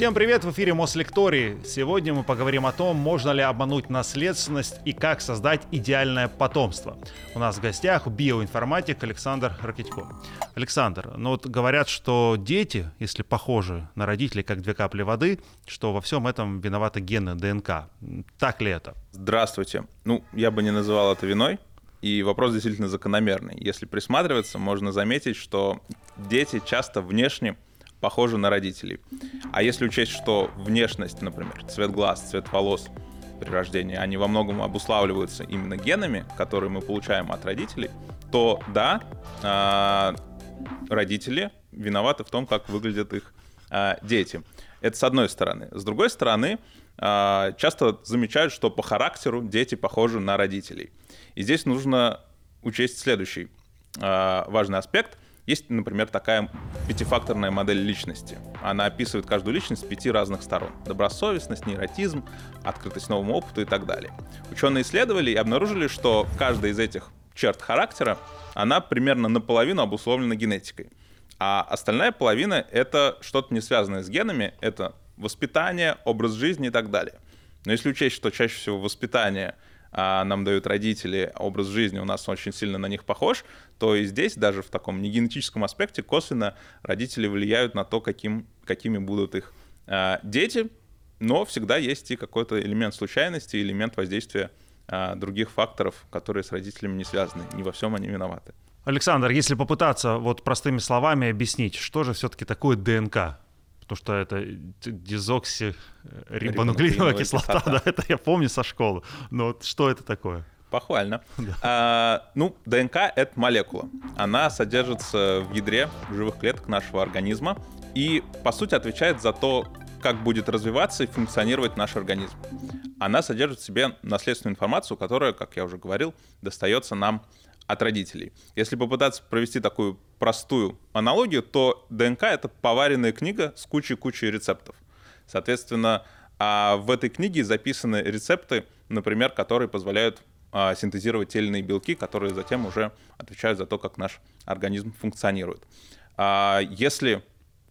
Всем привет, в эфире Мослектории. Сегодня мы поговорим о том, можно ли обмануть наследственность и как создать идеальное потомство. У нас в гостях биоинформатик Александр Ракитько. Александр, ну вот говорят, что дети, если похожи на родителей, как две капли воды, что во всем этом виноваты гены ДНК. Так ли это? Здравствуйте. Ну, я бы не называл это виной. И вопрос действительно закономерный. Если присматриваться, можно заметить, что дети часто внешне похожи на родителей. А если учесть, что внешность, например, цвет глаз, цвет волос при рождении, они во многом обуславливаются именно генами, которые мы получаем от родителей, то да, а, родители виноваты в том, как выглядят их а, дети. Это с одной стороны. С другой стороны, а, часто замечают, что по характеру дети похожи на родителей. И здесь нужно учесть следующий важный аспект – есть, например, такая пятифакторная модель личности. Она описывает каждую личность с пяти разных сторон. Добросовестность, нейротизм, открытость новому опыту и так далее. Ученые исследовали и обнаружили, что каждая из этих черт характера, она примерно наполовину обусловлена генетикой. А остальная половина — это что-то не связанное с генами, это воспитание, образ жизни и так далее. Но если учесть, что чаще всего воспитание — а нам дают родители, образ жизни у нас очень сильно на них похож, то и здесь даже в таком негенетическом аспекте косвенно родители влияют на то, каким, какими будут их а, дети, но всегда есть и какой-то элемент случайности, элемент воздействия а, других факторов, которые с родителями не связаны. Не во всем они виноваты. Александр, если попытаться вот простыми словами объяснить, что же все-таки такое ДНК? Потому что это дезоксирибонуклеиновая кислота, кислота, да, это я помню со школы. Но вот что это такое? Похвально. Да. А, ну, ДНК — это молекула. Она содержится в ядре живых клеток нашего организма и, по сути, отвечает за то, как будет развиваться и функционировать наш организм. Она содержит в себе наследственную информацию, которая, как я уже говорил, достается нам от родителей. Если попытаться провести такую простую аналогию, то ДНК — это поваренная книга с кучей-кучей рецептов. Соответственно, а в этой книге записаны рецепты, например, которые позволяют а, синтезировать те или иные белки, которые затем уже отвечают за то, как наш организм функционирует. А если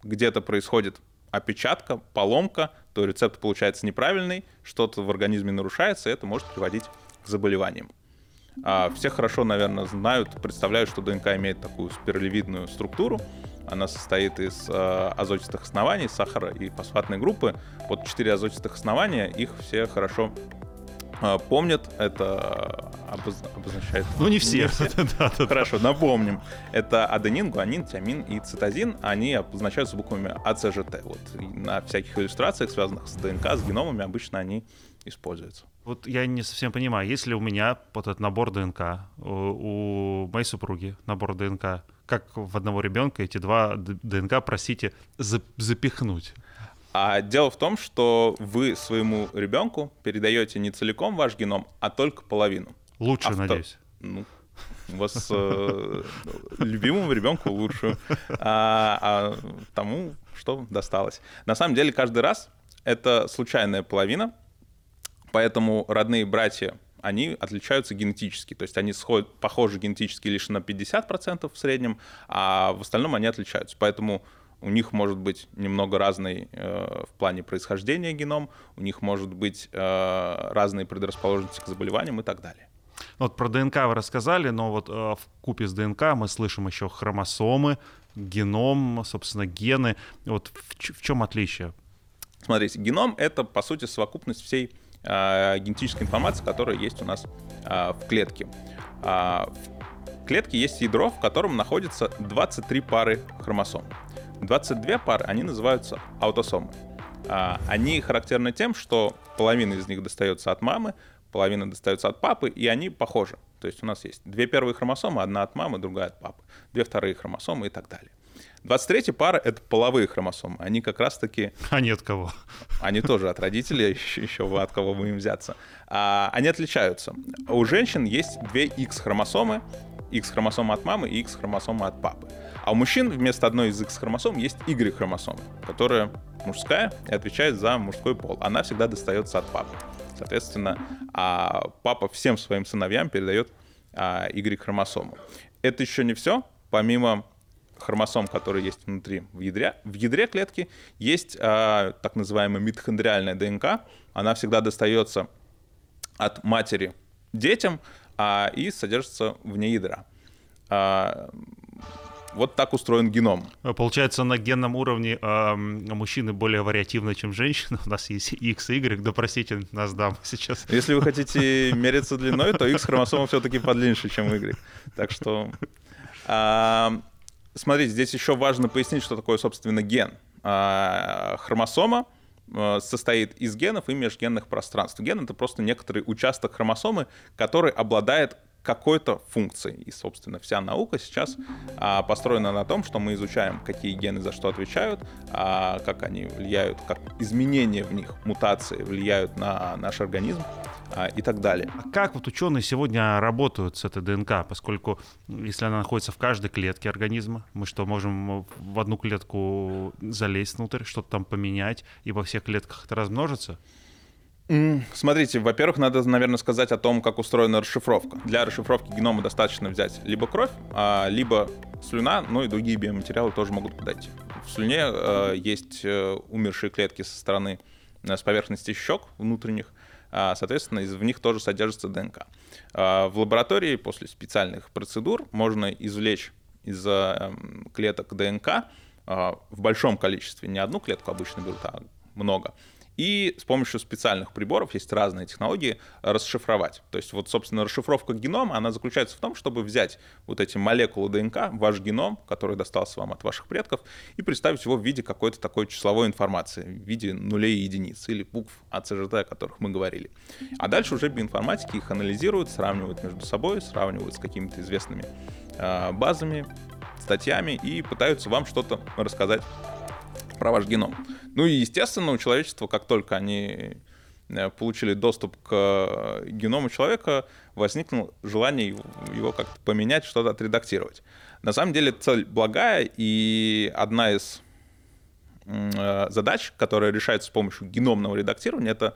где-то происходит опечатка, поломка, то рецепт получается неправильный, что-то в организме нарушается, и это может приводить к заболеваниям. А все хорошо, наверное, знают, представляют, что ДНК имеет такую спиралевидную структуру. Она состоит из э, азотистых оснований, сахара и фосфатной группы. Вот четыре азотистых основания, их все хорошо э, помнят. Это обоз... обозначает... Ну, не все. Не все. Хорошо, напомним. Это аденин, гуанин, тиамин и цитозин. Они обозначаются буквами АЦЖТ. Вот на всяких иллюстрациях, связанных с ДНК, с геномами, обычно они используются. Вот я не совсем понимаю, если у меня вот этот набор ДНК, у, у моей супруги набор ДНК, как в одного ребенка эти два ДНК, простите, запихнуть? А дело в том, что вы своему ребенку передаете не целиком ваш геном, а только половину. Лучше, Авто... надеюсь. Ну, у вас э, любимому ребенку лучше, а, а тому, что досталось. На самом деле, каждый раз это случайная половина, Поэтому родные братья, они отличаются генетически. То есть они сходят, похожи генетически лишь на 50% в среднем, а в остальном они отличаются. Поэтому у них может быть немного разный э, в плане происхождения геном, у них может быть э, разные предрасположенности к заболеваниям и так далее. Вот про ДНК вы рассказали, но вот э, в купе с ДНК мы слышим еще хромосомы, геном, собственно, гены. Вот в, в чем отличие? Смотрите, геном — это, по сути, совокупность всей генетической информации, которая есть у нас э, в клетке. Э, в клетке есть ядро, в котором находится 23 пары хромосом. 22 пары, они называются аутосомы. Они характерны тем, что половина из них достается от мамы, половина достается от папы, и они похожи. То есть у нас есть две первые хромосомы, одна от мамы, другая от папы, две вторые хромосомы и так далее. 23 пара — это половые хромосомы. Они как раз-таки... Они от кого? Они тоже от родителей, еще, еще от кого мы им взяться. А, они отличаются. У женщин есть две X-хромосомы. X-хромосома от мамы и X-хромосома от папы. А у мужчин вместо одной из X-хромосом есть Y-хромосома, которая мужская и отвечает за мужской пол. Она всегда достается от папы. Соответственно, а папа всем своим сыновьям передает а, Y-хромосому. Это еще не все. Помимо хромосом, которые есть внутри в ядре, в ядре клетки, есть а, так называемая митохондриальная ДНК. Она всегда достается от матери детям а, и содержится вне ядра. А, вот так устроен геном. Получается, на генном уровне э, мужчины более вариативны, чем женщины. У нас есть X и Y, да простите нас, дам, сейчас. Если вы хотите мериться длиной, то X хромосома все-таки подлиннее, чем Y. Так что... А, смотрите, здесь еще важно пояснить, что такое, собственно, ген. А, хромосома а, состоит из генов и межгенных пространств. Ген — это просто некоторый участок хромосомы, который обладает какой-то функцией. И, собственно, вся наука сейчас а, построена на том, что мы изучаем, какие гены за что отвечают, а, как они влияют, как изменения в них, мутации влияют на наш организм а, и так далее. А как вот ученые сегодня работают с этой ДНК, поскольку если она находится в каждой клетке организма, мы что, можем в одну клетку залезть внутрь, что-то там поменять, и во всех клетках это размножится? Смотрите, во-первых, надо, наверное, сказать о том, как устроена расшифровка. Для расшифровки генома достаточно взять либо кровь, а, либо слюна, ну и другие биоматериалы тоже могут подойти. В слюне э, есть э, умершие клетки со стороны, э, с поверхности щек внутренних, а, соответственно, в них тоже содержится ДНК. А, в лаборатории после специальных процедур можно извлечь из клеток ДНК в большом количестве, не одну клетку обычно берут, а много, и с помощью специальных приборов, есть разные технологии, расшифровать. То есть вот, собственно, расшифровка генома, она заключается в том, чтобы взять вот эти молекулы ДНК, ваш геном, который достался вам от ваших предков, и представить его в виде какой-то такой числовой информации, в виде нулей и единиц или букв АЦЖТ, о которых мы говорили. А дальше уже биоинформатики их анализируют, сравнивают между собой, сравнивают с какими-то известными э, базами, статьями и пытаются вам что-то рассказать про ваш геном. Ну и, естественно, у человечества, как только они э, получили доступ к э, геному человека, возникло желание его как-то поменять, что-то отредактировать. На самом деле цель благая, и одна из э, задач, которая решается с помощью геномного редактирования, это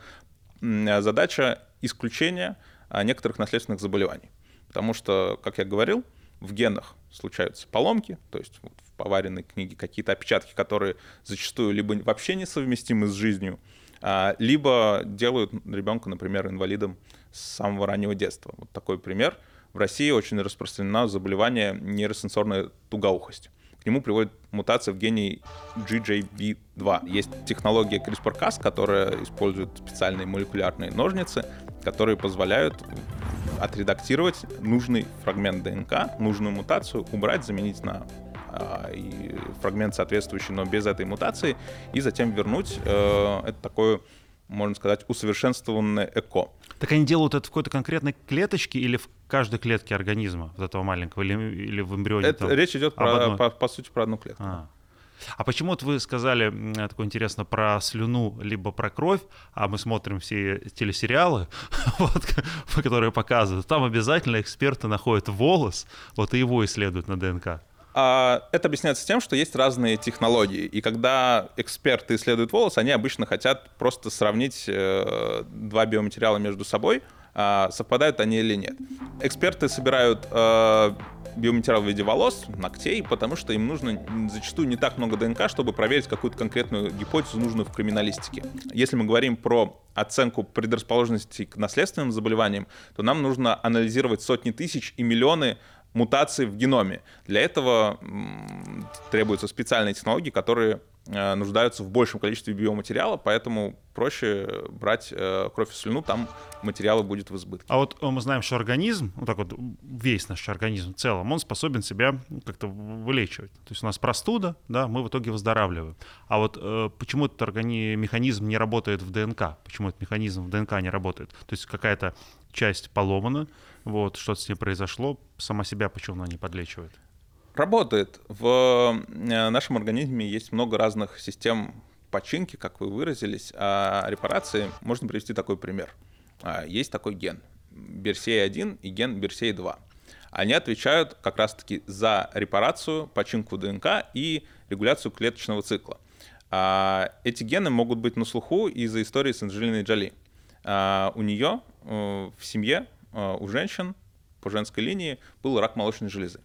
задача исключения некоторых наследственных заболеваний. Потому что, как я говорил, в генах случаются поломки, то есть поваренной книге какие-то опечатки, которые зачастую либо вообще несовместимы с жизнью, а, либо делают ребенка, например, инвалидом с самого раннего детства. Вот такой пример. В России очень распространено заболевание нейросенсорная тугоухость. К нему приводит мутация в гене GJB2. Есть технология CRISPR-Cas, которая использует специальные молекулярные ножницы, которые позволяют отредактировать нужный фрагмент ДНК, нужную мутацию, убрать, заменить на и фрагмент соответствующий, но без этой мутации, и затем вернуть э, это такое, можно сказать, усовершенствованное ЭКО. Так они делают это в какой-то конкретной клеточке или в каждой клетке организма, вот этого маленького, или, или в эмбрионе? Это, там, речь идет, про, по, по сути, про одну клетку. А. А почему вот вы сказали такое интересно про слюну либо про кровь, а мы смотрим все телесериалы, вот, которые показывают, там обязательно эксперты находят волос, вот и его исследуют на ДНК. А, это объясняется тем, что есть разные технологии. И когда эксперты исследуют волос, они обычно хотят просто сравнить э, два биоматериала между собой, а, совпадают они или нет. Эксперты собирают э, биоматериал в виде волос, ногтей, потому что им нужно зачастую не так много ДНК, чтобы проверить какую-то конкретную гипотезу, нужную в криминалистике. Если мы говорим про оценку предрасположенности к наследственным заболеваниям, то нам нужно анализировать сотни тысяч и миллионы мутаций в геноме. Для этого требуются специальные технологии, которые Э, нуждаются в большем количестве биоматериала, поэтому проще брать э, кровь и слюну, там материала будет в избытке. А вот э, мы знаем, что организм, вот так вот весь наш организм в целом, он способен себя как-то вылечивать. То есть у нас простуда, да, мы в итоге выздоравливаем. А вот э, почему этот органи- механизм не работает в ДНК? Почему этот механизм в ДНК не работает? То есть какая-то часть поломана, вот, что-то с ней произошло, сама себя почему она не подлечивает? Работает. В э, нашем организме есть много разных систем починки, как вы выразились, а репарации можно привести такой пример. А, есть такой ген BRCA1 и ген BRCA2. Они отвечают как раз-таки за репарацию, починку ДНК и регуляцию клеточного цикла. А, эти гены могут быть на слуху из-за истории с Анджелиной Джоли. У нее э, в семье, у женщин по женской линии был рак молочной железы.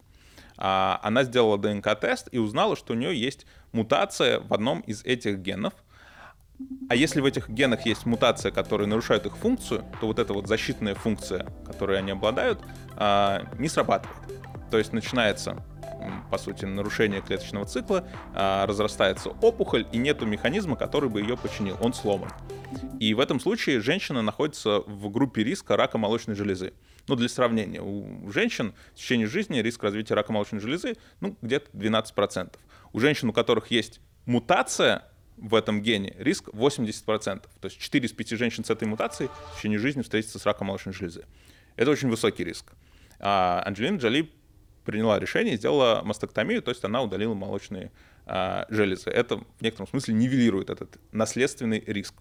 а, она сделала ДНК-тест и узнала, что у нее есть мутация в одном из этих генов. А если в этих генах есть мутация, которая нарушает их функцию, то вот эта вот защитная функция, которой они обладают, а, не срабатывает. То есть начинается по сути, нарушение клеточного цикла, а, разрастается опухоль, и нету механизма, который бы ее починил. Он сломан. И в этом случае женщина находится в группе риска рака молочной железы. Ну, для сравнения, у женщин в течение жизни риск развития рака молочной железы ну, где-то 12%. У женщин, у которых есть мутация в этом гене, риск 80%. То есть 4 из 5 женщин с этой мутацией в течение жизни встретятся с раком молочной железы. Это очень высокий риск. А Анджелина Джоли приняла решение сделала мастектомию, то есть она удалила молочные а, железы. Это в некотором смысле нивелирует этот наследственный риск.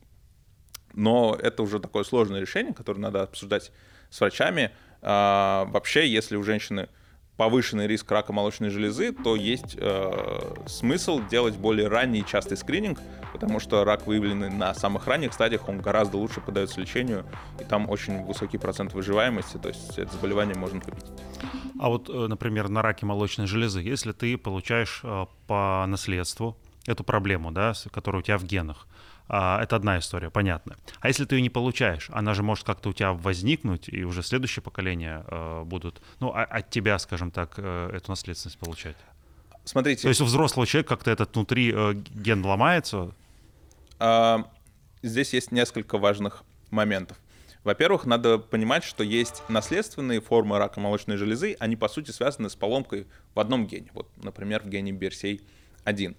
Но это уже такое сложное решение, которое надо обсуждать с врачами. А, вообще, если у женщины повышенный риск рака молочной железы, то есть э, смысл делать более ранний и частый скрининг, потому что рак, выявленный на самых ранних стадиях, он гораздо лучше поддается лечению, и там очень высокий процент выживаемости, то есть это заболевание можно победить. А вот, э, например, на раке молочной железы, если ты получаешь э, по наследству эту проблему, да, которая у тебя в генах, а, это одна история, понятно. А если ты ее не получаешь, она же может как-то у тебя возникнуть, и уже следующее поколение э, будут, ну, а, от тебя, скажем так, э, эту наследственность получать. Смотрите. То есть у взрослого человека как-то этот внутри э, ген ломается? А, здесь есть несколько важных моментов. Во-первых, надо понимать, что есть наследственные формы рака молочной железы, они по сути связаны с поломкой в одном гене. Вот, например, в гене BRCA1.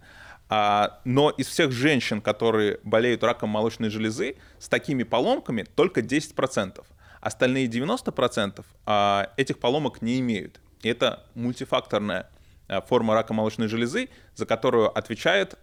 А, но из всех женщин, которые болеют раком молочной железы, с такими поломками только 10%. Остальные 90% а, этих поломок не имеют. И это мультифакторная а, форма рака молочной железы, за которую отвечает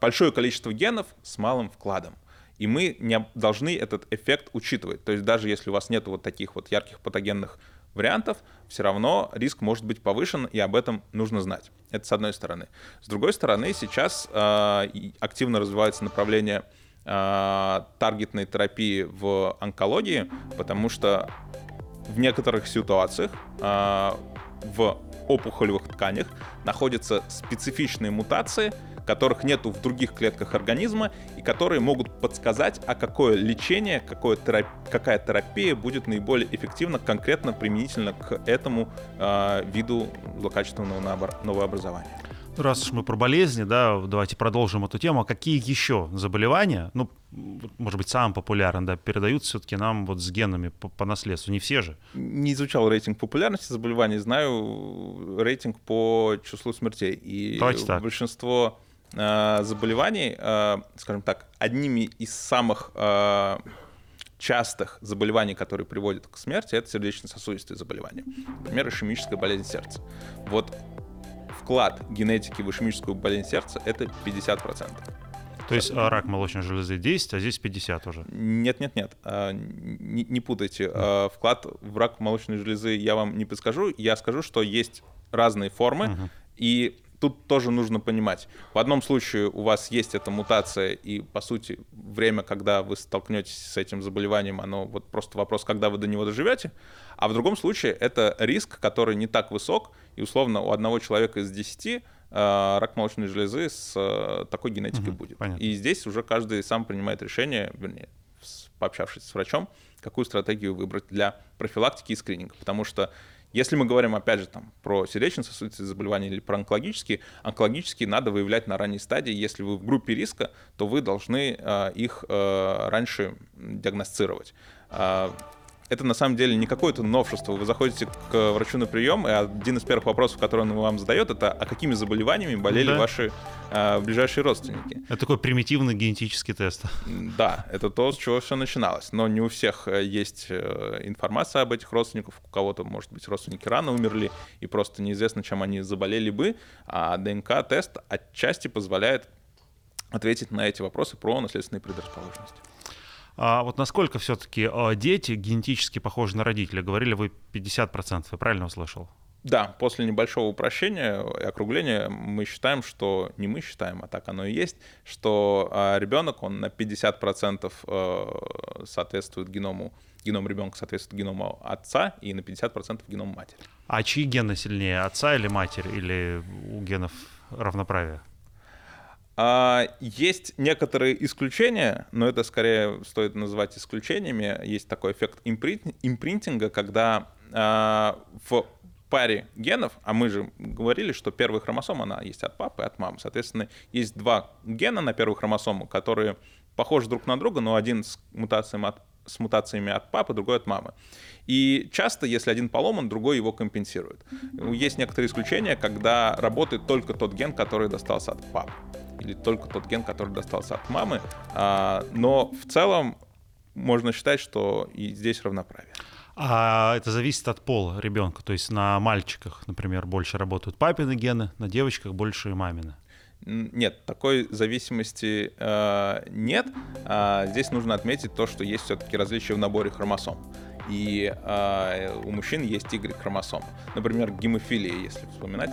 большое количество генов с малым вкладом. И мы не должны этот эффект учитывать. То есть даже если у вас нет вот таких вот ярких патогенных вариантов, все равно риск может быть повышен, и об этом нужно знать. Это с одной стороны. С другой стороны, сейчас э, активно развивается направление э, таргетной терапии в онкологии, потому что в некоторых ситуациях э, в опухолевых тканях находятся специфичные мутации, которых нету в других клетках организма и которые могут подсказать, а какое лечение, какое терап... какая терапия будет наиболее эффективна конкретно применительно к этому э, виду злокачественного новообразования. Раз уж мы про болезни, да, давайте продолжим эту тему. А какие еще заболевания, ну, может быть, самым популярным, да, передаются все-таки нам вот с генами по, по наследству? Не все же. Не изучал рейтинг популярности заболеваний, знаю рейтинг по числу смертей. И Давайте так. большинство э, заболеваний, э, скажем так, одними из самых э, частых заболеваний, которые приводят к смерти, это сердечно-сосудистые заболевания. Например, ишемическая болезнь сердца. Вот вклад генетики в ишемическую болезнь сердца — это 50%. То есть а, рак молочной железы 10, а здесь 50 уже? Нет, нет, нет. Не, не путайте. Да. Вклад в рак молочной железы я вам не подскажу. Я скажу, что есть разные формы, угу. и тут тоже нужно понимать. В одном случае у вас есть эта мутация, и, по сути, время, когда вы столкнетесь с этим заболеванием, оно вот просто вопрос, когда вы до него доживете. А в другом случае это риск, который не так высок, и, условно, у одного человека из 10 э, рак молочной железы с э, такой генетикой угу, будет. Понятно. И здесь уже каждый сам принимает решение, вернее, пообщавшись с врачом, какую стратегию выбрать для профилактики и скрининга. Потому что если мы говорим, опять же, там, про сердечно-сосудистые заболевания или про онкологические, онкологические надо выявлять на ранней стадии. Если вы в группе риска, то вы должны э, их э, раньше диагностировать. Это на самом деле не какое-то новшество. Вы заходите к врачу на прием, и один из первых вопросов, который он вам задает, это а какими заболеваниями болели да. ваши а, ближайшие родственники. Это такой примитивный генетический тест. Да, это то, с чего все начиналось. Но не у всех э, есть э, информация об этих родственниках. У кого-то, может быть, родственники рано умерли, и просто неизвестно, чем они заболели бы. А ДНК-тест отчасти позволяет ответить на эти вопросы про наследственные предрасположенности. А вот насколько все-таки а, дети генетически похожи на родителей? Говорили вы 50%, я правильно услышал? Да, после небольшого упрощения и округления мы считаем, что не мы считаем, а так оно и есть, что а, ребенок он на 50% э, соответствует геному геном ребенка соответствует геному отца и на 50% геному матери. А чьи гены сильнее, отца или матери, или у генов равноправие? А, есть некоторые исключения, но это скорее стоит называть исключениями. Есть такой эффект импринтинга, когда а, в паре генов, а мы же говорили, что первая хромосома, она есть от папы и от мамы. Соответственно, есть два гена на первую хромосому, которые похожи друг на друга, но один с мутациями от с мутациями от папы, другой от мамы. И часто, если один поломан, другой его компенсирует. Есть некоторые исключения, когда работает только тот ген, который достался от папы, или только тот ген, который достался от мамы. А, но в целом можно считать, что и здесь равноправие. А это зависит от пола ребенка. То есть на мальчиках, например, больше работают папины гены, на девочках больше мамины. Нет, такой зависимости э, нет. А здесь нужно отметить то, что есть все-таки различия в наборе хромосом. И э, у мужчин есть Y-хромосом. Например, гемофилия, если вспоминать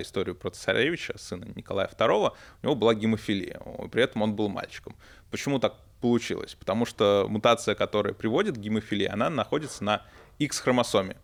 историю про царевича, сына Николая II, у него была гемофилия, при этом он был мальчиком. Почему так получилось? Потому что мутация, которая приводит к гемофилии, она находится на X-хромосоме.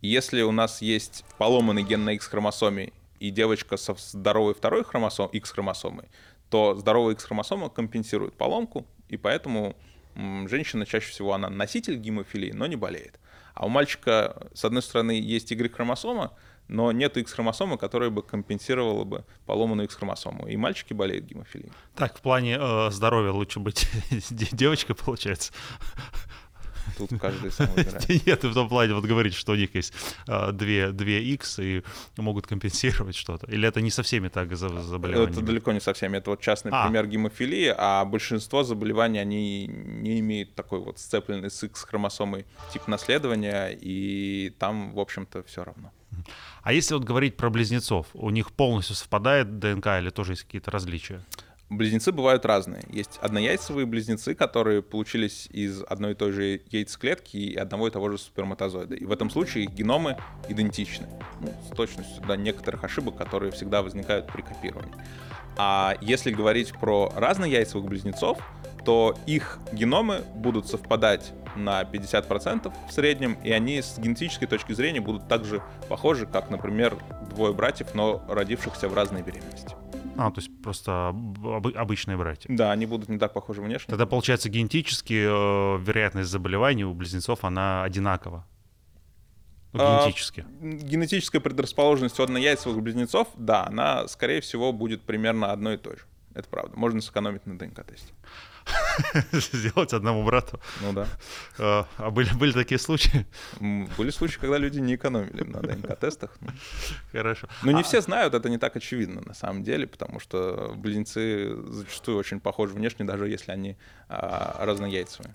Если у нас есть поломанный ген на X-хромосоме и девочка со здоровой второй хромосом, X-хромосомой, то здоровая X-хромосома компенсирует поломку, и поэтому женщина чаще всего она носитель гемофилии, но не болеет. А у мальчика, с одной стороны, есть Y-хромосома, но нет X-хромосомы, которая бы компенсировала бы поломанную X-хромосому. И мальчики болеют гемофилией. Так, в плане э, здоровья лучше быть девочкой, получается. Тут каждый сам выбирает. Нет, в том плане вот говорить, что у них есть а, две, две X и могут компенсировать что-то. Или это не со всеми так заболеваниями? Это далеко не со всеми. Это вот частный а. пример гемофилии, а большинство заболеваний, они не имеют такой вот сцепленный с X-хромосомой тип наследования, и там, в общем-то, все равно. А если вот говорить про близнецов, у них полностью совпадает ДНК или тоже есть какие-то различия? Близнецы бывают разные. Есть однояйцевые близнецы, которые получились из одной и той же яйцеклетки и одного и того же сперматозоида. И в этом случае геномы идентичны. Ну, с точностью до некоторых ошибок, которые всегда возникают при копировании. А если говорить про разнояйцевых близнецов, то их геномы будут совпадать на 50% в среднем, и они с генетической точки зрения будут также похожи, как, например, двое братьев, но родившихся в разной беременности. А, то есть просто об, обычные братья. Да, они будут не так похожи внешне. Тогда, получается, генетически э, вероятность заболеваний у близнецов, она одинакова. Ну, генетически. А, генетическая предрасположенность у однояйцевых близнецов, да, она, скорее всего, будет примерно одной и той же. Это правда. Можно сэкономить на ДНК-тесте. сделать одному брату. Ну да. А, а были, были такие случаи? Были случаи, когда люди не экономили на ДНК-тестах. Хорошо. Но не а... все знают, это не так очевидно на самом деле, потому что близнецы зачастую очень похожи внешне, даже если они а, разнояйцевые.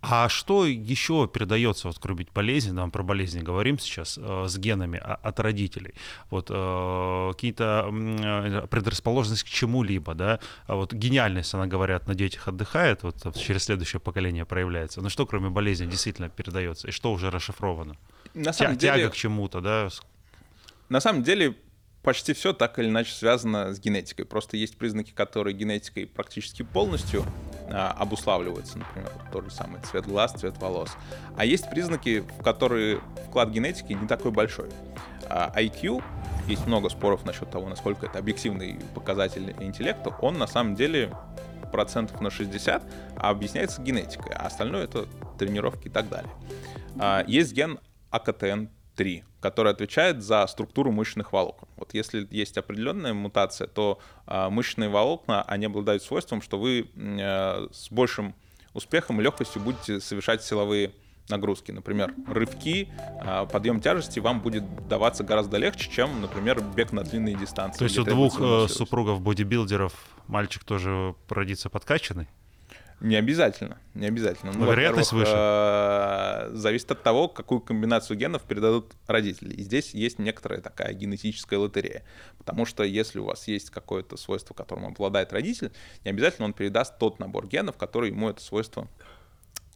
А что еще передается, вот кроме болезни, нам про болезни говорим сейчас, э, с генами а, от родителей? Вот э, какие-то э, предрасположенность к чему-либо, да? А вот гениальность, она, говорят, на детях отдыхает, вот через следующее поколение проявляется. Но что кроме болезни действительно передается? И что уже расшифровано? На самом Тя- деле... Тяга к чему-то, да? На самом деле почти все так или иначе связано с генетикой. Просто есть признаки, которые генетикой практически полностью а, обуславливаются, например, тот же самый цвет глаз, цвет волос. А есть признаки, в которые вклад генетики не такой большой. А IQ, есть много споров насчет того, насколько это объективный показатель интеллекта, он на самом деле процентов на 60 а объясняется генетикой, а остальное это тренировки и так далее. Есть ген АКТН 3, который отвечает за структуру мышечных волокон. Вот если есть определенная мутация, то э, мышечные волокна, они обладают свойством, что вы э, с большим успехом и легкостью будете совершать силовые нагрузки. Например, рывки, э, подъем тяжести вам будет даваться гораздо легче, чем, например, бег на длинные дистанции. То есть у двух э, супругов бодибилдеров мальчик тоже родится подкачанный? Не обязательно, не обязательно. Ну, вероятность выше. Э, зависит от того, какую комбинацию генов передадут родители. И здесь есть некоторая такая генетическая лотерея. Потому что если у вас есть какое-то свойство, которым обладает родитель, не обязательно он передаст тот набор генов, который ему это свойство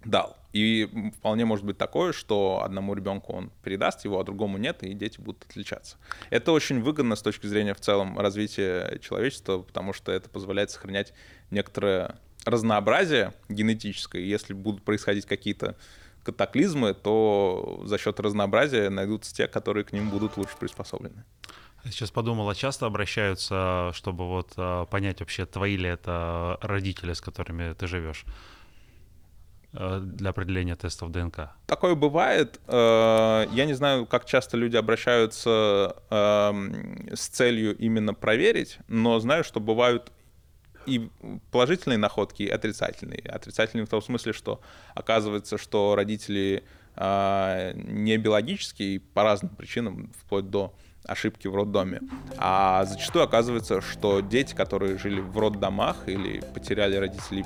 дал. И вполне может быть такое, что одному ребенку он передаст его, а другому нет, и дети будут отличаться. Это очень выгодно с точки зрения в целом развития человечества, потому что это позволяет сохранять некоторое разнообразие генетическое, если будут происходить какие-то катаклизмы, то за счет разнообразия найдутся те, которые к ним будут лучше приспособлены. Сейчас подумал, а часто обращаются, чтобы вот а, понять вообще, твои ли это родители, с которыми ты живешь? Э, для определения тестов ДНК? Такое бывает. Э, я не знаю, как часто люди обращаются эм, с целью именно проверить, но знаю, что бывают и положительные находки, и отрицательные. Отрицательные в том смысле, что оказывается, что родители э, не биологические по разным причинам, вплоть до ошибки в роддоме. А зачастую оказывается, что дети, которые жили в роддомах или потеряли родителей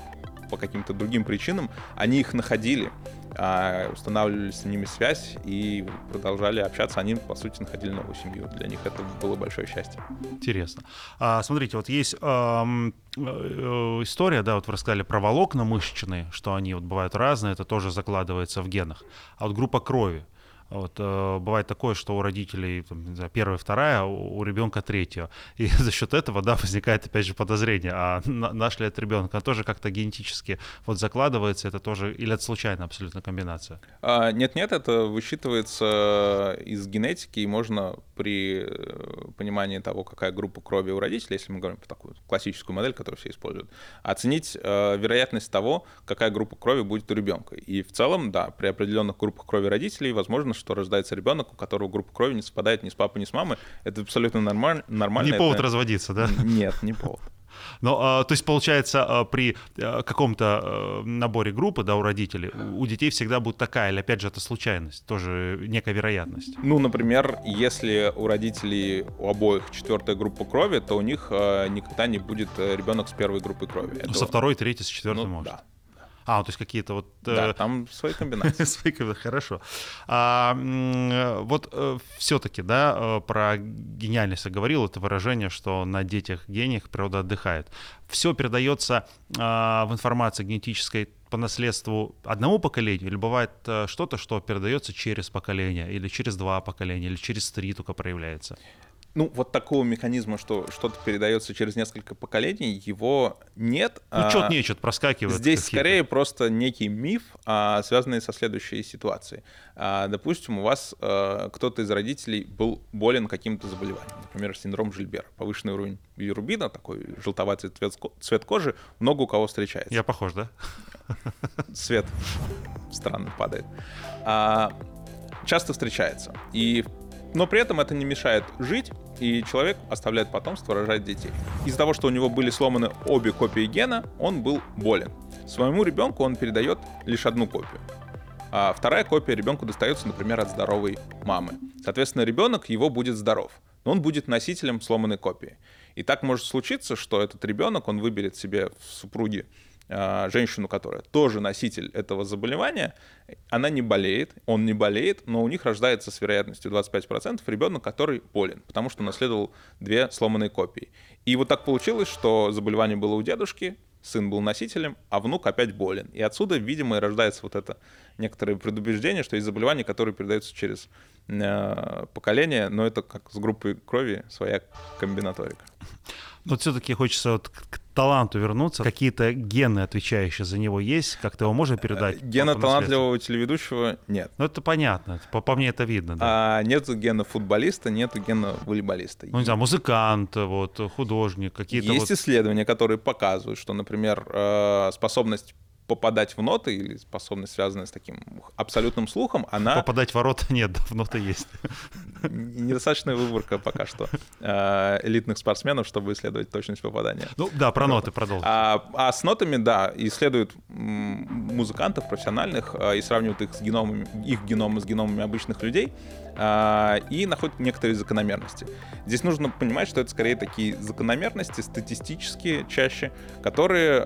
по каким-то другим причинам, они их находили, а, устанавливали с ними связь и продолжали общаться. Они, по сути, находили новую семью. Для них это было большое счастье. Интересно. А, смотрите, вот есть эм, история, да, вот вы рассказали про волокна мышечные, что они вот бывают разные, это тоже закладывается в генах. А вот группа крови, вот, э, бывает такое, что у родителей там, знаю, первая, вторая, у, у ребенка третья. И за счет этого, да, возникает опять же подозрение, а на, наш ли это ребенок? Он тоже как-то генетически вот закладывается, это тоже, или это случайная абсолютно комбинация? А, нет-нет, это высчитывается из генетики, и можно при э, понимании того, какая группа крови у родителей, если мы говорим про такую классическую модель, которую все используют, оценить э, вероятность того, какая группа крови будет у ребенка. И в целом, да, при определенных группах крови родителей возможно, что рождается ребенок, у которого группа крови не совпадает ни с папой, ни с мамой. Это абсолютно нормаль, нормально. Не повод это... разводиться, да? Нет, не повод. Но, а, то есть, получается, а, при а, каком-то наборе группы, да, у родителей, у детей всегда будет такая, или опять же, это случайность, тоже некая вероятность? Ну, например, если у родителей у обоих четвертая группа крови, то у них никогда не будет э, ребенок с первой группой крови. Ну, со второй, третьей, с четвертой ну, может. Да. А, то есть какие-то вот... Да, э, там свои комбинации. свои комбинации, хорошо. А, вот э, все-таки, да, э, про гениальность я говорил, это выражение, что на детях гениях природа отдыхает. Все передается а, в информации генетической по наследству одному поколению, или бывает что-то, что передается через поколение, или через два поколения, или через три только проявляется? Ну, вот такого механизма, что что-то передается через несколько поколений, его нет. Ну, а, что-то нечет проскакивает. Здесь скорее просто некий миф, а, связанный со следующей ситуацией. А, допустим, у вас а, кто-то из родителей был болен каким-то заболеванием, например, синдром Жильбера, повышенный уровень билирубина, такой желтоватый цвет, цвет кожи, много у кого встречается. Я похож, да? Свет странно падает. А, часто встречается. И но при этом это не мешает жить, и человек оставляет потомство, рожать детей. Из-за того, что у него были сломаны обе копии гена, он был болен. Своему ребенку он передает лишь одну копию. А вторая копия ребенку достается, например, от здоровой мамы. Соответственно, ребенок его будет здоров, но он будет носителем сломанной копии. И так может случиться, что этот ребенок, он выберет себе в супруге женщину, которая тоже носитель этого заболевания, она не болеет, он не болеет, но у них рождается с вероятностью 25% ребенок, который болен, потому что наследовал две сломанные копии. И вот так получилось, что заболевание было у дедушки, сын был носителем, а внук опять болен. И отсюда, видимо, и рождается вот это некоторое предубеждение, что есть заболевания, которые передаются через э, поколение, но это как с группой крови своя комбинаторика. Но все-таки хочется вот к таланту вернуться. Какие-то гены, отвечающие за него, есть? Как-то его можно передать? Э, гена талантливого телеведущего нет. Ну, это понятно. По, по мне это видно. Да. А, нету гена футболиста, нету гена волейболиста. Ну, не знаю, музыкант, вот, художник, какие-то Есть вот... исследования, которые показывают, что, например, э, способность попадать в ноты или способность, связанная с таким абсолютным слухом, она... Попадать в ворота нет, в ноты есть. Недостаточная выборка пока что э, элитных спортсменов, чтобы исследовать точность попадания. Ну да, про ноты продолжим. А, а с нотами, да, исследуют музыкантов профессиональных э, и сравнивают их с геномами, их геномы с геномами обычных людей э, и находят некоторые закономерности. Здесь нужно понимать, что это скорее такие закономерности статистические чаще, которые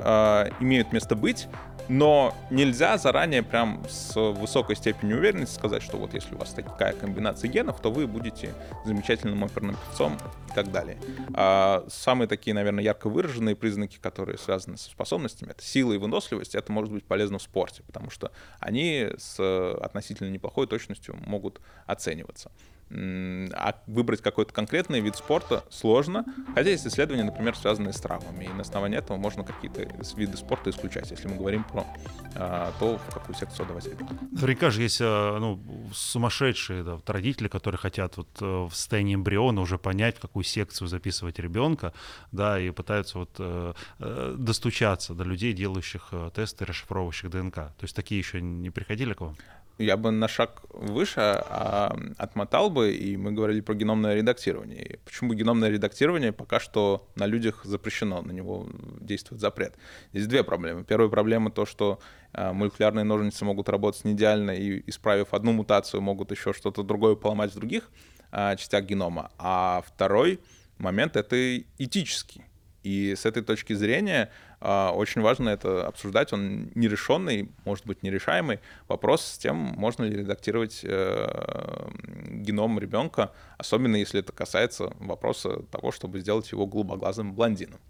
имеют место быть, но нельзя заранее прям с высокой степенью уверенности сказать, что вот если у вас такая комбинация генов, то вы будете замечательным оперным певцом и так далее. А самые такие, наверное, ярко выраженные признаки, которые связаны со способностями, это сила и выносливость, это может быть полезно в спорте, потому что они с относительно неплохой точностью могут оцениваться. А выбрать какой-то конкретный вид спорта сложно, хотя есть исследования, например, связанные с травмами, и на основании этого можно какие-то виды спорта исключать, если мы говорим про а, то, в какую секцию давать ребенка. Наверняка же есть а, ну, сумасшедшие да, родители, которые хотят вот э, в состоянии эмбриона уже понять, в какую секцию записывать ребенка, да, и пытаются вот э, э, достучаться до людей, делающих тесты, расшифровывающих ДНК. То есть такие еще не приходили к вам? Я бы на шаг выше а, отмотал бы, и мы говорили про геномное редактирование. И почему геномное редактирование пока что на людях запрещено, на него действует запрет. Здесь две проблемы. Первая проблема то, что а, молекулярные ножницы могут работать не идеально, и исправив одну мутацию, могут еще что-то другое поломать в других а, частях генома. А второй момент — это этический. И с этой точки зрения а, очень важно это обсуждать. Он нерешенный, может быть, нерешаемый вопрос с тем, можно ли редактировать э, геном ребенка, особенно если это касается вопроса того, чтобы сделать его голубоглазым блондином.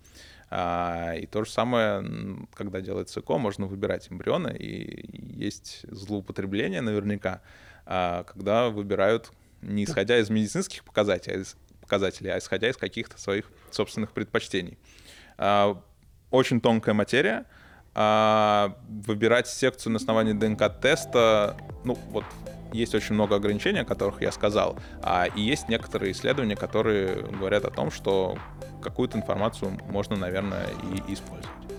А, и то же самое, когда делается ЭКО, можно выбирать эмбриона, и есть злоупотребление наверняка, а, когда выбирают не исходя из медицинских показателей, показателей, а исходя из каких-то своих собственных предпочтений. А, очень тонкая материя. А выбирать секцию на основании ДНК-теста, ну вот есть очень много ограничений, о которых я сказал, а, и есть некоторые исследования, которые говорят о том, что какую-то информацию можно, наверное, и использовать.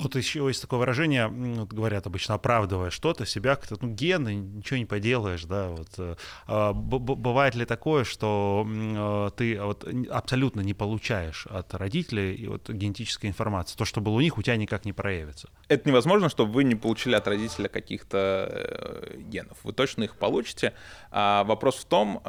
Вот еще есть такое выражение, вот говорят обычно, оправдывая что-то, себя как-то, ну, гены, ничего не поделаешь, да, вот. Э, а, бывает ли такое, что э, ты вот абсолютно не получаешь от родителей и вот генетической информации, то, что было у них, у тебя никак не проявится? Это невозможно, чтобы вы не получили от родителя каких-то э, генов. Вы точно их получите. А вопрос в том,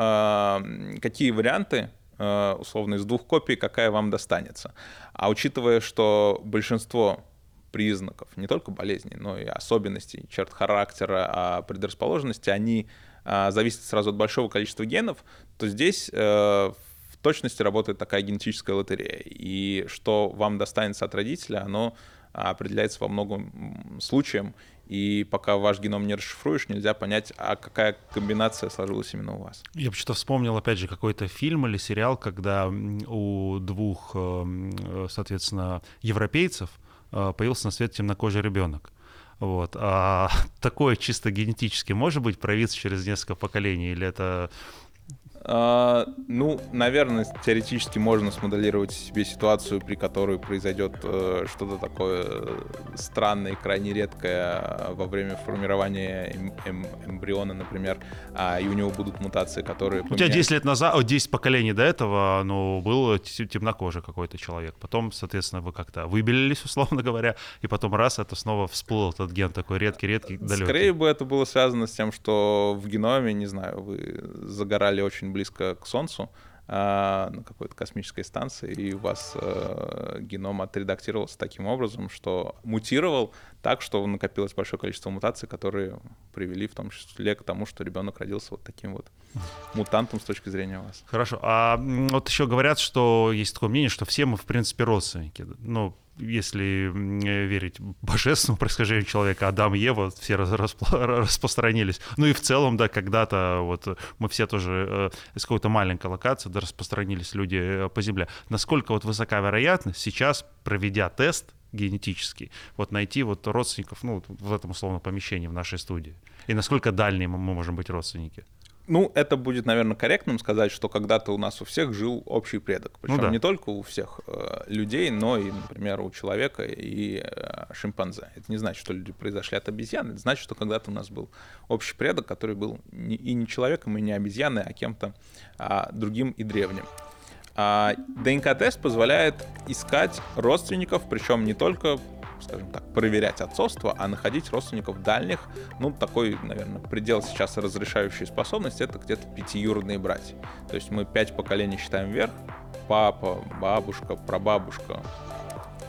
какие варианты условно из двух копий, какая вам достанется. А учитывая, что большинство признаков не только болезней, но и особенностей, черт характера, а предрасположенности, они а, зависят сразу от большого количества генов, то здесь э, в точности работает такая генетическая лотерея. И что вам достанется от родителя, оно определяется во многом случаям, и пока ваш геном не расшифруешь, нельзя понять, а какая комбинация сложилась именно у вас. Я почему-то вспомнил, опять же, какой-то фильм или сериал, когда у двух, э, соответственно, европейцев Э, появился на свет темнокожий ребенок. Вот. А такое чисто генетически может быть проявиться через несколько поколений, или это а, ну, наверное, теоретически можно смоделировать себе ситуацию, при которой произойдет э, что-то такое э, странное и крайне редкое во время формирования эм эм эмбриона, например, а, и у него будут мутации, которые... Поменяют... У тебя 10 лет назад, о, 10 поколений до этого, ну, был темнокожий какой-то человек. Потом, соответственно, вы как-то выбелились, условно говоря, и потом раз это снова всплыл этот ген такой редкий-редкий, далекий. Скорее бы это было связано с тем, что в геноме, не знаю, вы загорали очень близко к Солнцу, а, на какой-то космической станции, и у вас э, геном отредактировался таким образом, что мутировал так, что накопилось большое количество мутаций, которые привели в том числе к тому, что ребенок родился вот таким вот мутантом с точки зрения вас. Хорошо. А вот еще говорят, что есть такое мнение, что все мы, в принципе, родственники. Ну, если верить божественному происхождению человека, Адам и Ева все распространились. Ну и в целом, да, когда-то вот мы все тоже э, из какой-то маленькой локации да, распространились люди э, по Земле. Насколько вот высока вероятность сейчас, проведя тест генетический, вот найти вот родственников, ну, в этом условном помещении в нашей студии? И насколько дальние мы можем быть родственники? Ну, это будет, наверное, корректным сказать, что когда-то у нас у всех жил общий предок. Причем ну, да. не только у всех э, людей, но и, например, у человека и э, шимпанзе. Это не значит, что люди произошли от обезьян, это значит, что когда-то у нас был общий предок, который был не, и не человеком, и не обезьяной, а кем-то а, другим и древним. А ДНК-тест позволяет искать родственников, причем не только скажем так, проверять отцовство, а находить родственников дальних, ну, такой, наверное, предел сейчас разрешающей способности, это где-то пятиюродные братья. То есть мы пять поколений считаем вверх, папа, бабушка, прабабушка,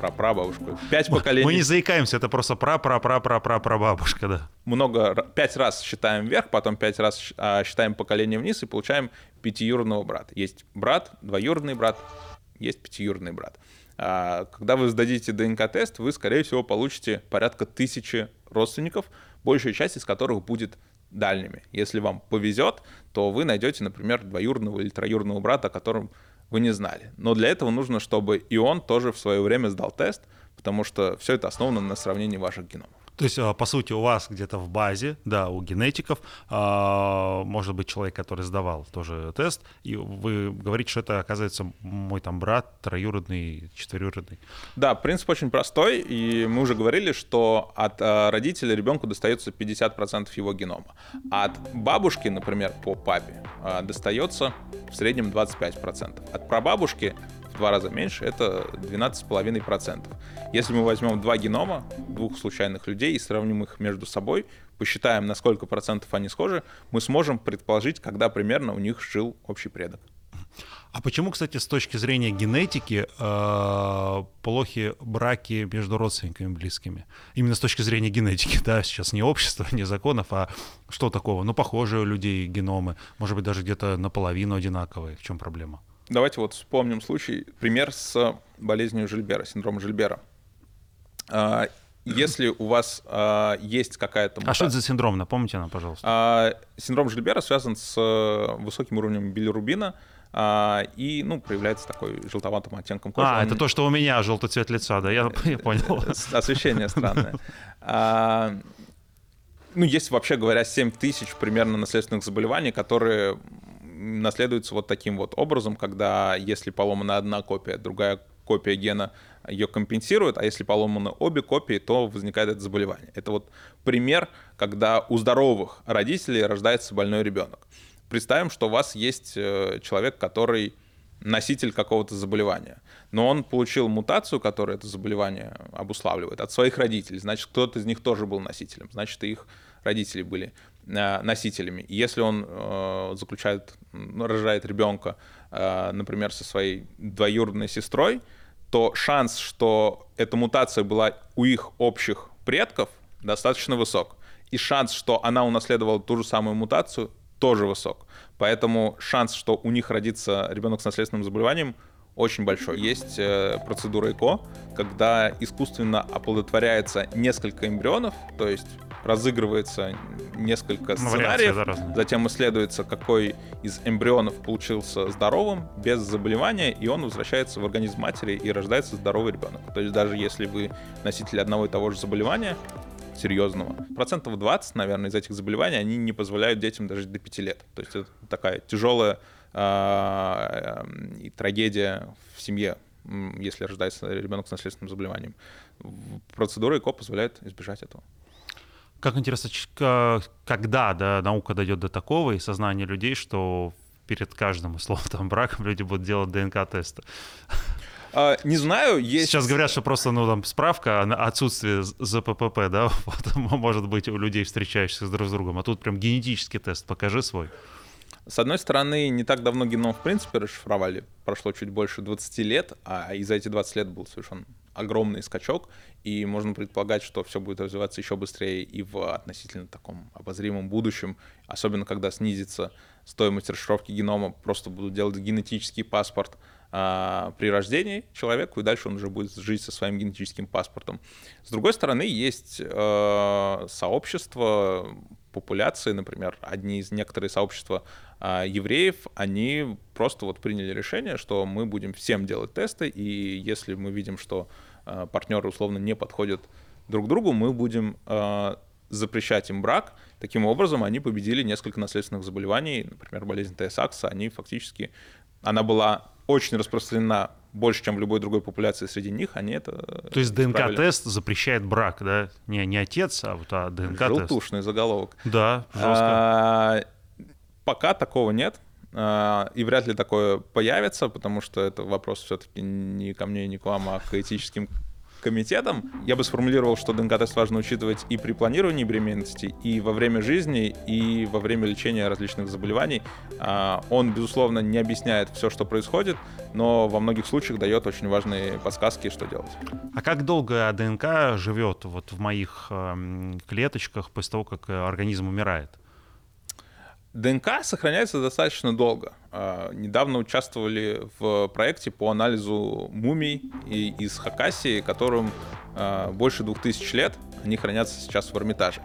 прапрабабушка. Пять поколений. Мы не заикаемся, это просто пра пра пра пра пра прабабушка, да. Много, пять раз считаем вверх, потом пять раз а, считаем поколение вниз и получаем пятиюродного брата. Есть брат, двоюродный брат, есть пятиюродный брат. А, когда вы сдадите ДНК-тест, вы, скорее всего, получите порядка тысячи родственников, большая часть из которых будет дальними. Если вам повезет, то вы найдете, например, двоюродного или троюродного брата, о котором вы не знали. Но для этого нужно, чтобы и он тоже в свое время сдал тест, потому что все это основано на сравнении ваших геномов. То есть, а, по сути, у вас где-то в базе, да, у генетиков, а, может быть человек, который сдавал тоже тест, и вы говорите, что это, оказывается, мой там брат, троюродный, четверюродный. Да, принцип очень простой, и мы уже говорили, что от а, родителя ребенку достается 50% его генома. А от бабушки, например, по папе, достается в среднем 25%. От прабабушки в два раза меньше, это 12,5%. Если мы возьмем два генома двух случайных людей и сравним их между собой, посчитаем, на сколько процентов они схожи, мы сможем предположить, когда примерно у них жил общий предок. А почему, кстати, с точки зрения генетики э, плохи браки между родственниками близкими? Именно с точки зрения генетики, да, сейчас не общества, не законов, а что такого? Ну, похожие у людей геномы, может быть, даже где-то наполовину одинаковые. В чем проблема? Давайте вот вспомним случай, пример с болезнью Жильбера, синдромом Жильбера. А, если у вас а, есть какая-то... Мутация, а что это за синдром? Напомните нам, пожалуйста. А, синдром Жильбера связан с э, высоким уровнем билирубина, а, и, ну, проявляется такой желтоватым оттенком кожи. А, Он... это то, что у меня желтый цвет лица, да, я, я понял. Освещение странное. А, ну, есть, вообще говоря, 7 тысяч примерно наследственных заболеваний, которые наследуется вот таким вот образом, когда если поломана одна копия, другая копия гена ее компенсирует, а если поломаны обе копии, то возникает это заболевание. Это вот пример, когда у здоровых родителей рождается больной ребенок. Представим, что у вас есть э, человек, который носитель какого-то заболевания, но он получил мутацию, которая это заболевание обуславливает, от своих родителей. Значит, кто-то из них тоже был носителем. Значит, и их родители были Э, носителями. Если он э, заключает, рожает ребенка, э, например, со своей двоюродной сестрой, то шанс, что эта мутация была у их общих предков, достаточно высок. И шанс, что она унаследовала ту же самую мутацию, тоже высок. Поэтому шанс, что у них родится ребенок с наследственным заболеванием, очень большой. Есть э, процедура ЭКО, когда искусственно оплодотворяется несколько эмбрионов, то есть разыгрывается несколько сценариев, затем исследуется, какой из эмбрионов получился здоровым, без заболевания, и он возвращается в организм матери и рождается здоровый ребенок. То есть даже если вы носитель одного и того же заболевания, серьезного. Процентов 20, наверное, из этих заболеваний, они не позволяют детям дожить до 5 лет. То есть это такая тяжелая э, трагедия в семье, если рождается ребенок с наследственным заболеванием. Процедура ЭКО позволяет избежать этого. Как интересно, когда да, наука дойдет до такого и сознание людей, что перед каждым условно там браком люди будут делать ДНК-тесты? А, не знаю, есть... Сейчас говорят, что просто, ну, там, справка на отсутствие ЗППП, да, вот, может быть у людей, встречающихся друг с другом, а тут прям генетический тест, покажи свой. С одной стороны, не так давно геном в принципе расшифровали, прошло чуть больше 20 лет, а и за эти 20 лет был совершен огромный скачок, и можно предполагать, что все будет развиваться еще быстрее и в относительно таком обозримом будущем, особенно когда снизится стоимость расшифровки генома, просто будут делать генетический паспорт а, при рождении человеку, и дальше он уже будет жить со своим генетическим паспортом. С другой стороны, есть э, сообщества, популяции, например, одни из некоторые сообщества э, евреев, они просто вот приняли решение, что мы будем всем делать тесты, и если мы видим, что э, партнеры условно не подходят друг другу, мы будем э, запрещать им брак. Таким образом, они победили несколько наследственных заболеваний, например, болезнь ТСАКСа, они фактически, она была очень распространена больше, чем в любой другой популяции среди них, они это То есть ДНК-тест запрещает брак, да? Не, не отец, а вот а ДНК-тест. Желтушный заголовок. Да, жестко. А, пока такого нет. А, и вряд ли такое появится, потому что это вопрос все-таки не ко мне, не к вам, а к этическим комитетом. Я бы сформулировал, что ДНК-тест важно учитывать и при планировании беременности, и во время жизни, и во время лечения различных заболеваний. А, он, безусловно, не объясняет все, что происходит, но во многих случаях дает очень важные подсказки, что делать. А как долго ДНК живет вот в моих эм, клеточках после того, как организм умирает? ДНК сохраняется достаточно долго. А, недавно участвовали в проекте по анализу мумий из Хакасии, которым а, больше двух тысяч лет. Они хранятся сейчас в Эрмитаже.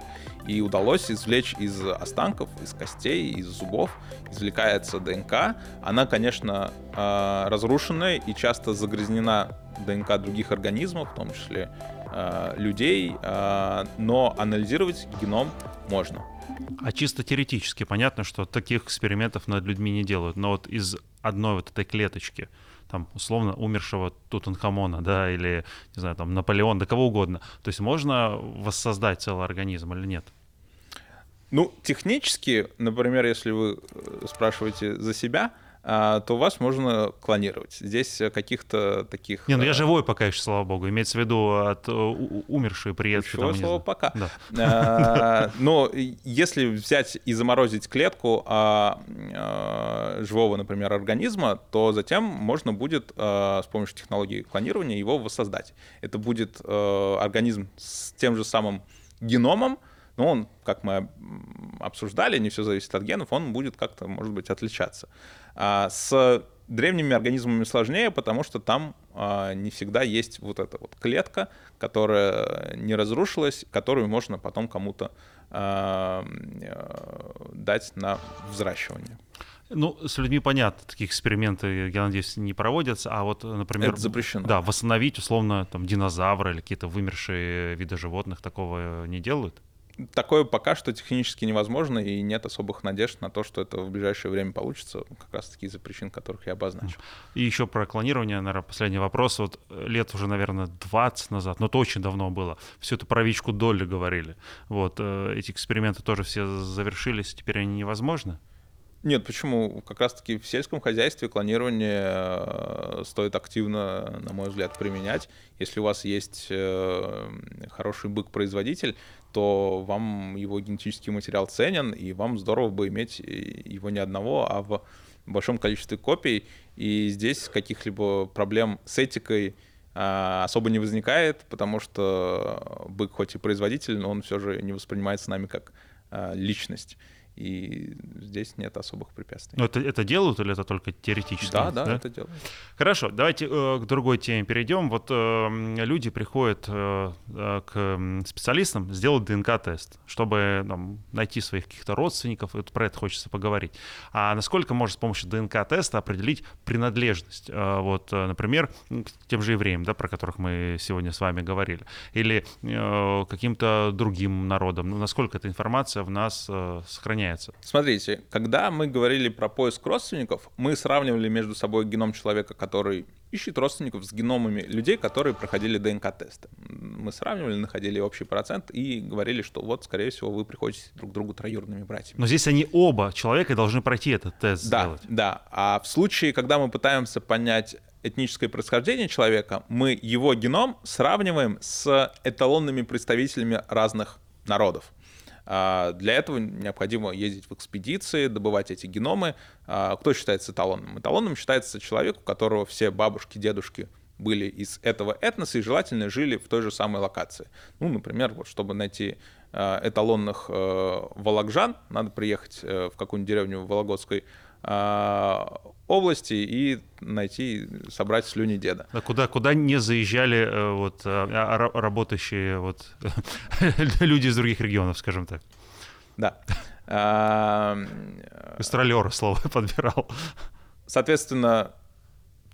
И удалось извлечь из останков, из костей, из зубов, извлекается ДНК. Она, конечно, а, разрушенная и часто загрязнена ДНК других организмов, в том числе людей, но анализировать геном можно. А чисто теоретически понятно, что таких экспериментов над людьми не делают. Но вот из одной вот этой клеточки, там, условно, умершего Тутанхамона, да, или, не знаю, там, Наполеон, да кого угодно. То есть можно воссоздать целый организм или нет? Ну, технически, например, если вы э, спрашиваете за себя, то вас можно клонировать. Здесь каких-то таких... Не, ну я э, живой пока еще, слава богу. Имеется в виду от э, умершие предки. Чего слово пока. Да. А, но если взять и заморозить клетку а, живого, например, организма, то затем можно будет с помощью технологии клонирования его воссоздать. Это будет организм с тем же самым геномом, но он, как мы обсуждали, не все зависит от генов, он будет как-то, может быть, отличаться. А с древними организмами сложнее, потому что там а, не всегда есть вот эта вот клетка, которая не разрушилась, которую можно потом кому-то а, дать на взращивание. Ну, с людьми понятно, такие эксперименты, я надеюсь, не проводятся, а вот, например... Это запрещено. Да, восстановить, условно, там, динозавры или какие-то вымершие виды животных такого не делают? Такое пока что технически невозможно, и нет особых надежд на то, что это в ближайшее время получится, как раз таки из-за причин, которых я обозначил. И еще про клонирование, наверное, последний вопрос. Вот лет уже, наверное, 20 назад, но это очень давно было, всю эту правичку Долли говорили. Вот, э, эти эксперименты тоже все завершились, теперь они невозможны? Нет, почему? Как раз-таки в сельском хозяйстве клонирование э, стоит активно, на мой взгляд, применять. Если у вас есть э, хороший бык-производитель, то вам его генетический материал ценен, и вам здорово бы иметь его не одного, а в большом количестве копий. И здесь каких-либо проблем с этикой а, особо не возникает, потому что бык хоть и производитель, но он все же не воспринимается нами как а, личность и здесь нет особых препятствий. Но это, это делают или это только теоретически? Да, да, да? это делают. Хорошо, давайте э, к другой теме перейдем. Вот э, люди приходят э, э к специалистам сделать ДНК-тест, чтобы там, найти своих каких-то родственников, и про это хочется поговорить. А насколько можно с помощью ДНК-теста определить принадлежность? Э, вот, э, например, к тем же евреям, да, про которых мы сегодня с вами говорили, или э, каким-то другим народам. Ну, насколько эта информация в нас э, сохраняется? Меняется? Смотрите, когда мы говорили про поиск родственников, мы сравнивали между собой геном человека, который ищет родственников с геномами людей, которые проходили ДНК-тесты. Мы сравнивали, находили общий процент и говорили, что вот, скорее всего, вы приходите друг к другу троюродными братьями. Но здесь они оба человека должны пройти этот тест да, сделать. Да, а в случае, когда мы пытаемся понять этническое происхождение человека, мы его геном сравниваем с эталонными представителями разных народов. А, для этого необходимо ездить в экспедиции, добывать эти геномы. А, кто считается эталонным? Эталонным считается человек, у которого все бабушки, дедушки были из этого этноса и желательно жили в той же самой локации. Ну, например, вот, чтобы найти а, эталонных э, волокжан, надо приехать э, в какую-нибудь деревню Вологодской и найти, собрать слюни деда. А куда, куда не заезжали э, вот, а, а, работающие вот, люди из других регионов, скажем так? Да. Гастролер слово подбирал. Соответственно,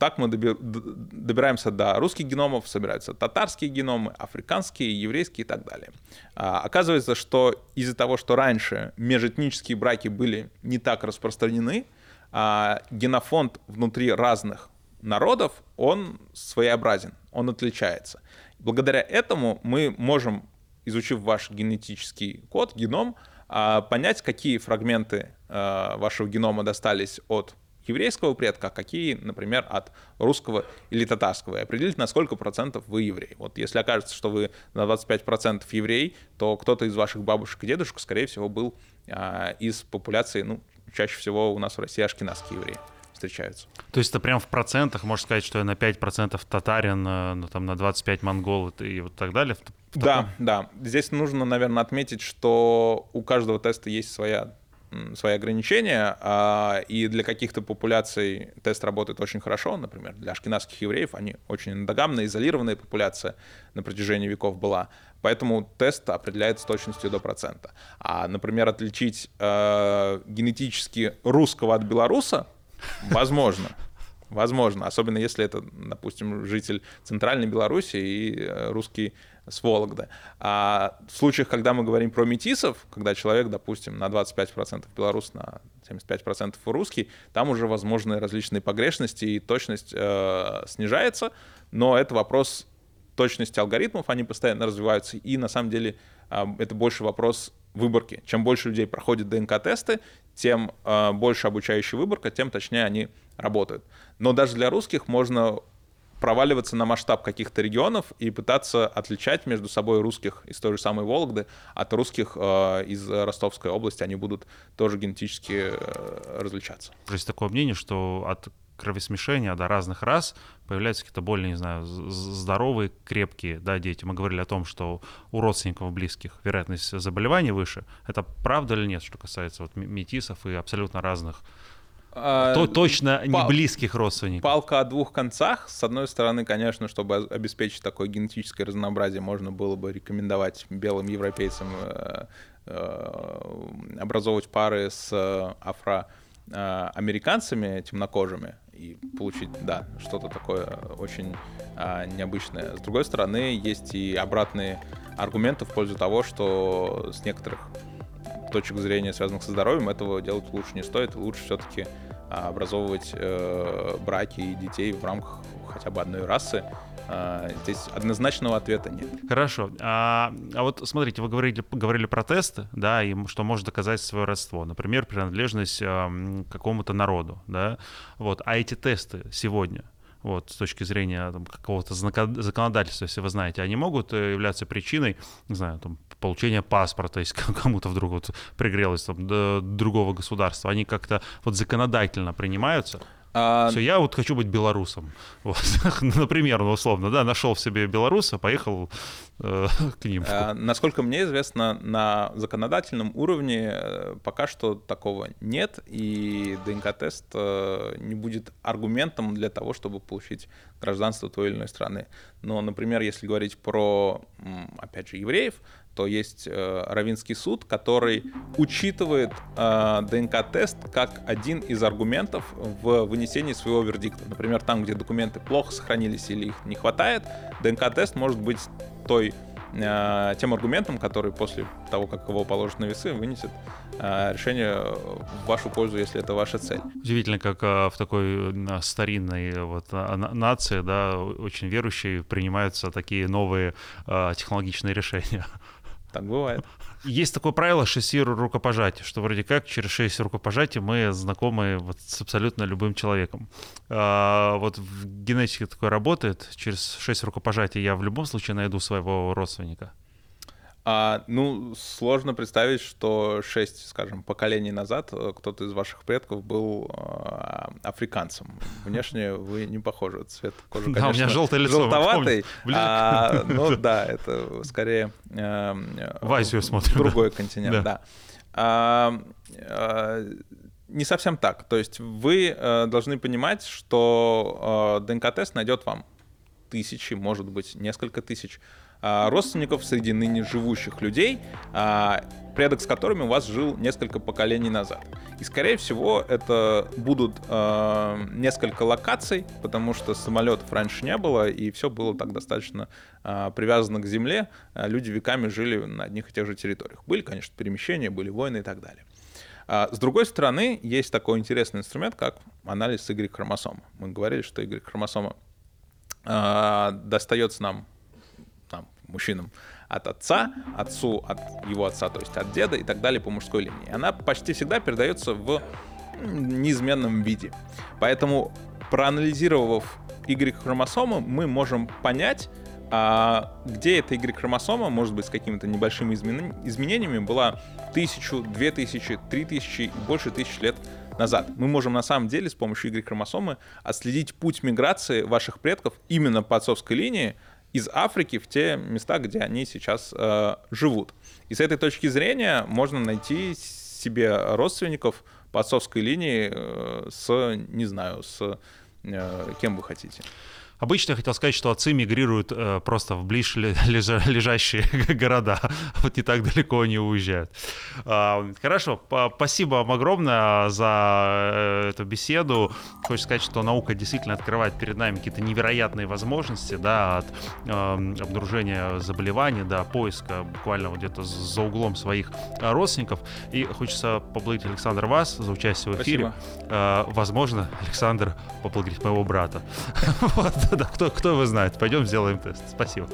так мы добираемся до русских геномов, собираются татарские геномы, африканские, еврейские и так далее. А, оказывается, что из-за того, что раньше межэтнические браки были не так распространены, а, генофонд внутри разных народов, он своеобразен, он отличается. Благодаря этому мы можем, изучив ваш генетический код, геном, а, понять, какие фрагменты вашего генома достались от еврейского предка, какие, например, от русского или татарского, и определить, на сколько процентов вы еврей. Вот если окажется, что вы на 25 процентов еврей, то кто-то из ваших бабушек и дедушек, скорее всего, был из популяции, ну, чаще всего у нас в России ашкенадские евреи встречаются. То есть это прям в процентах, можно сказать, что я на 5% татарин, э, ну, там, на 25 монгол и вот так далее? В да, да. Здесь нужно, наверное, отметить, что у каждого теста есть своя свои ограничения, а, и для каких-то популяций тест работает очень хорошо, например, для ашкенадских евреев они очень эндогамная, изолированная популяция на протяжении веков была, поэтому тест определяет с точностью до процента. А, например, отличить э, генетически русского от белоруса возможно. Возможно, особенно если это, допустим, житель Центральной Беларуси и э, русский с Вологды. А в случаях, когда мы говорим про метисов, когда человек, допустим, на 25% белорус, на 75% русский, там уже возможны различные погрешности, и точность э, снижается, но это вопрос точности алгоритмов, они постоянно развиваются, и на самом деле э, это больше вопрос выборки. Чем больше людей проходит ДНК-тесты, тем э, больше обучающая выборка, тем точнее они работают. Но даже для русских можно проваливаться на масштаб каких-то регионов и пытаться отличать между собой русских из той же самой Вологды от русских э, из Ростовской области. Они будут тоже генетически э, различаться. Есть такое мнение, что от кровосмешения до разных рас появляются какие-то более, не знаю, здоровые, крепкие да, дети. Мы говорили о том, что у родственников близких вероятность заболеваний выше. Это правда или нет, что касается вот метисов и абсолютно разных то, точно не близких родственников. Палка о двух концах. С одной стороны, конечно, чтобы обеспечить такое генетическое разнообразие, можно было бы рекомендовать белым европейцам э, э, образовывать пары с э, афроамериканцами темнокожими и получить, да, что-то такое очень а, необычное. С другой стороны, есть и обратные аргументы в пользу того, что с некоторых точек зрения, связанных со здоровьем, этого делать лучше не стоит. Лучше все-таки а, образовывать э, браки и детей в рамках хотя бы одной расы. А, здесь однозначного ответа нет. Хорошо. А, а вот смотрите, вы говорили, говорили про тесты, да, и что может доказать свое родство. Например, принадлежность а, какому-то народу, да. Вот. А эти тесты сегодня, вот, с точки зрения там, какого-то законодательства, если вы знаете, они могут э, являться причиной, не знаю, там, получения паспорта, если кому-то вдруг вот пригрелось там, до другого государства, они как-то вот законодательно принимаются? А... Все, я вот хочу быть белорусом. Вот. Например, ну, условно, да, нашел в себе белоруса, поехал э, к ним. А, насколько мне известно, на законодательном уровне э, пока что такого нет, и ДНК-тест э, не будет аргументом для того, чтобы получить гражданство той или иной страны. Но, например, если говорить про, опять же, евреев, то есть э, Равинский суд, который учитывает э, ДНК-тест как один из аргументов в вынесении своего вердикта. Например, там, где документы плохо сохранились или их не хватает, ДНК-тест может быть той э, тем аргументом, который после того, как его положат на весы, вынесет э, решение в вашу пользу, если это ваша цель. Удивительно, как э, в такой старинной вот нации, да, очень верующей, принимаются такие новые технологичные решения. Так бывает. Есть такое правило шести рукопожатий, что вроде как через шесть рукопожатий мы знакомы вот с абсолютно любым человеком. А, вот в генетике такое работает. Через шесть рукопожатий я в любом случае найду своего родственника. А, ну, сложно представить, что шесть, скажем, поколений назад э, кто-то из ваших предков был э, африканцем. Внешне вы не похожи. Цвет кожи, конечно, да, у меня желтое лицо, желтоватый. А, ну да, это скорее э, в Азию смотрю. Другой да. континент, да. да. А, а, не совсем так. То есть вы э, должны понимать, что э, ДНК-тест найдет вам тысячи, может быть, несколько тысяч а, родственников среди ныне живущих людей, а, предок с которыми у вас жил несколько поколений назад. И, скорее всего, это будут а, несколько локаций, потому что самолетов раньше не было, и все было так достаточно привязано к земле. Люди веками жили на одних и тех же территориях. Были, конечно, перемещения, были войны и так далее. С другой стороны, есть такой интересный инструмент, как анализ Y-хромосомы. Мы говорили, что Y-хромосома достается нам мужчинам от отца, отцу от его отца, то есть от деда и так далее по мужской линии. Она почти всегда передается в неизменном виде. Поэтому, проанализировав Y-хромосомы, мы можем понять, а где эта Y-хромосома, может быть, с какими-то небольшими изменениями, была тысячу, две тысячи, три тысячи и больше тысяч лет назад. Мы можем на самом деле с помощью Y-хромосомы отследить путь миграции ваших предков именно по отцовской линии из Африки в те места, где они сейчас э, живут. И с этой точки зрения можно найти себе родственников по отцовской линии э, с, не знаю, с э, кем вы хотите. Обычно я хотел сказать, что отцы мигрируют э, просто в ближе лежащие города, вот не так далеко они уезжают. Э, хорошо, спасибо вам огромное за э, эту беседу. Хочется сказать, что наука действительно открывает перед нами какие-то невероятные возможности, да, от э, обнаружения заболеваний до поиска буквально вот где-то за углом своих родственников. И хочется поблагодарить Александр вас за участие в эфире. Э, возможно, Александр поблагодарить моего брата. Вот. Да, кто, кто его знает. Пойдем сделаем тест. Спасибо.